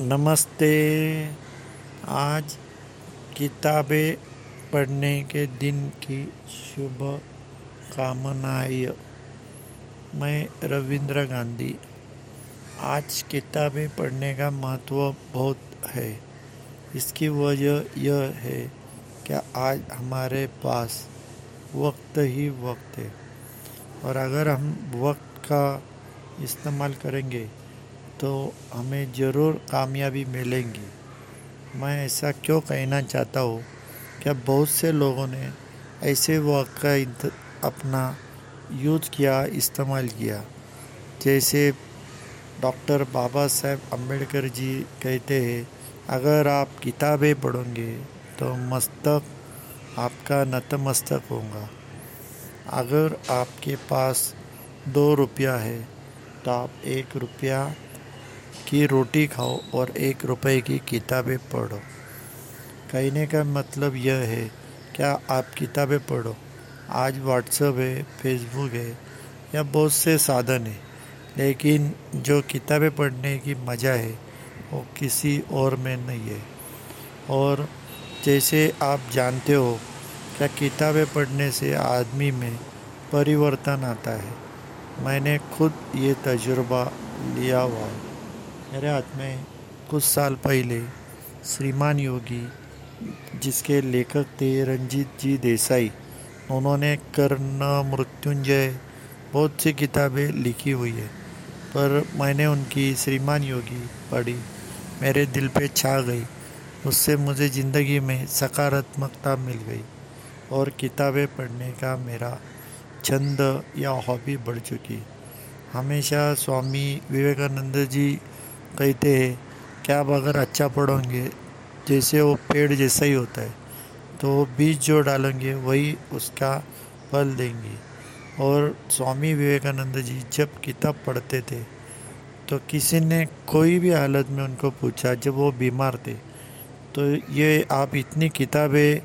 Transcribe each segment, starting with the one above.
नमस्ते। आज किताबें पढ़ने के दिन की शुभ कामनाएँ। मैं रविंद्र गांधी। आज किताबें पढ़ने का महत्व बहुत है। इसकी वजह यह है कि आज हमारे पास वक्त ही वक्त है? और अगर हम वक्त का इस्तेमाल करेंगे तो हमें ज़रूर कामयाबी मिलेंगी। मैं ऐसा क्यों कहना चाहता हूँ? क्या बहुत से लोगों ने ऐसे वक्त का अपना यूज़ किया, इस्तेमाल किया? जैसे डॉक्टर बाबा साहेब अंबेडकर जी कहते हैं, अगर आप किताबें पढ़ोगे तो मस्तक, आपका नतमस्तक होगा। अगर आपके पास दो रुपया है तो आप एक रुपया की रोटी खाओ और एक रुपए की किताबें पढ़ो। कहने का मतलब यह है, क्या आप किताबें पढ़ो? आज व्हाट्सएप है फेसबुक है, या बहुत से साधन है, लेकिन जो किताबें पढ़ने की मज़ा है, वो किसी और में नहीं है। और जैसे आप जानते हो, क्या किताबें पढ़ने से आदमी में परिवर्तन आता है? मैंने खुद ये तजुर्बा लिया हुआ है। मेरे हाथ में कुछ साल पहले श्रीमान योगी, जिसके लेखक थे रंजीत जी देसाई, उन्होंने कर्ण मृत्युंजय बहुत सी किताबें लिखी हुई है, पर मैंने उनकी श्रीमान योगी पढ़ी, मेरे दिल पे छा गई। उससे मुझे ज़िंदगी में सकारात्मकता मिल गई और किताबें पढ़ने का मेरा छंद या हॉबी बढ़ चुकी। हमेशा स्वामी विवेकानंद जी कहते हैं कि आप अगर अच्छा पढ़ोगे? जैसे वो पेड़ जैसा ही होता है। तो बीज जो डालेंगे, वही उसका फल देंगे। और स्वामी विवेकानंद जी जब किताब पढ़ते थे तो किसी ने कोई भी हालत में उनको पूछा, जब वो बीमार थे तो ये आप इतनी किताबें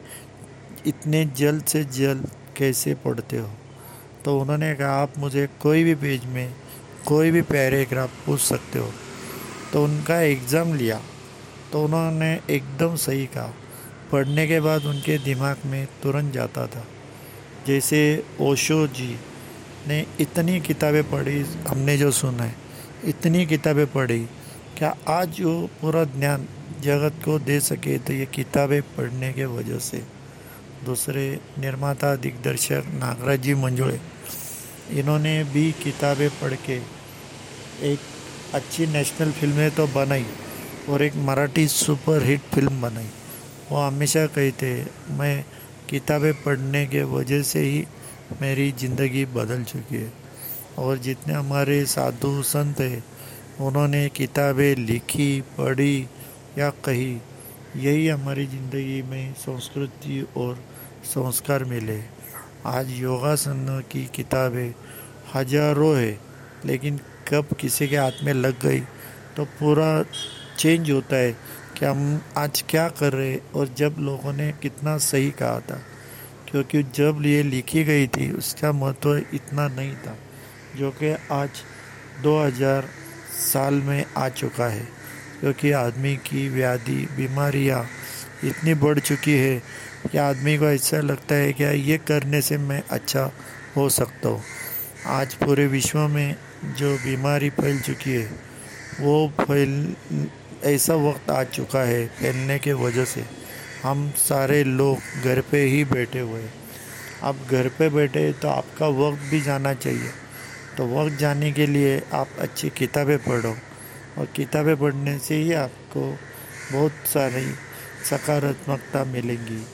इतने जल्द से जल्द कैसे पढ़ते हो? तो उन्होंने कहा, आप मुझे कोई भी पेज में कोई भी पैराग्राफ पूछ सकते हो। तो उनका एग्ज़ाम लिया। तो उन्होंने एकदम सही कहा। पढ़ने के बाद उनके दिमाग में तुरंत जाता था। जैसे ओशो जी ने इतनी किताबें पढ़ी, हमने जो सुना है, इतनी किताबें पढ़ी। क्या आज वो पूरा ज्ञान जगत को दे सके तो ये किताबें पढ़ने के वजह से? दूसरे निर्माता, दिग्दर्शक नागराज जी मंजुड़े इन्होंने भी किताबें पढ़ के एक अच्छी नेशनल फ़िल्में तो बनाई और एक मराठी सुपर हिट फ़िल्म बनाई। वो हमेशा कहते, मैं किताबें पढ़ने के वजह से ही मेरी ज़िंदगी बदल चुकी है। और जितने हमारे साधु संत हैं, उन्होंने किताबें लिखी, पढ़ी या कही, यही हमारी ज़िंदगी में संस्कृति और संस्कार मिले। आज योगासन की किताबें हज़ारों है, लेकिन कब किसी के हाथ में लग गई तो पूरा चेंज होता है कि हम आज क्या कर रहे हैं और जब लोगों ने कितना सही कहा था, क्योंकि जब ये लिखी गई थी, उसका महत्व इतना नहीं था, जो कि आज 2000 साल में आ चुका है, क्योंकि आदमी की व्याधि, बीमारियाँ इतनी बढ़ चुकी है कि आदमी को ऐसा लगता है कि ये करने से मैं अच्छा हो सकता हूँ। आज पूरे विश्व में जो बीमारी फैल चुकी है, वो फैल, ऐसा वक्त आ चुका है फैलने के वजह से। हम सारे लोग घर पे ही बैठे हुए हैं। अब घर पे बैठे तो आपका वक्त भी जाना चाहिए। तो वक्त जाने के लिए आप अच्छी किताबें पढ़ो और किताबें पढ़ने से ही आपको बहुत सारी सकारात्मकता मिलेंगी।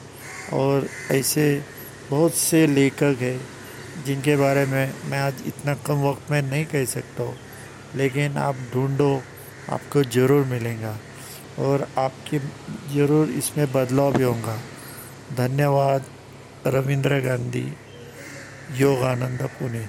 और ऐसे बहुत से लेखक हैं जिनके बारे में मैं आज इतना कम वक्त में नहीं कह सकता हूँ, लेकिन आप ढूंढो, आपको ज़रूर मिलेगा और आपके ज़रूर इसमें बदलाव भी होगा। धन्यवाद, रविंद्र गांधी, योगानंद पुणे।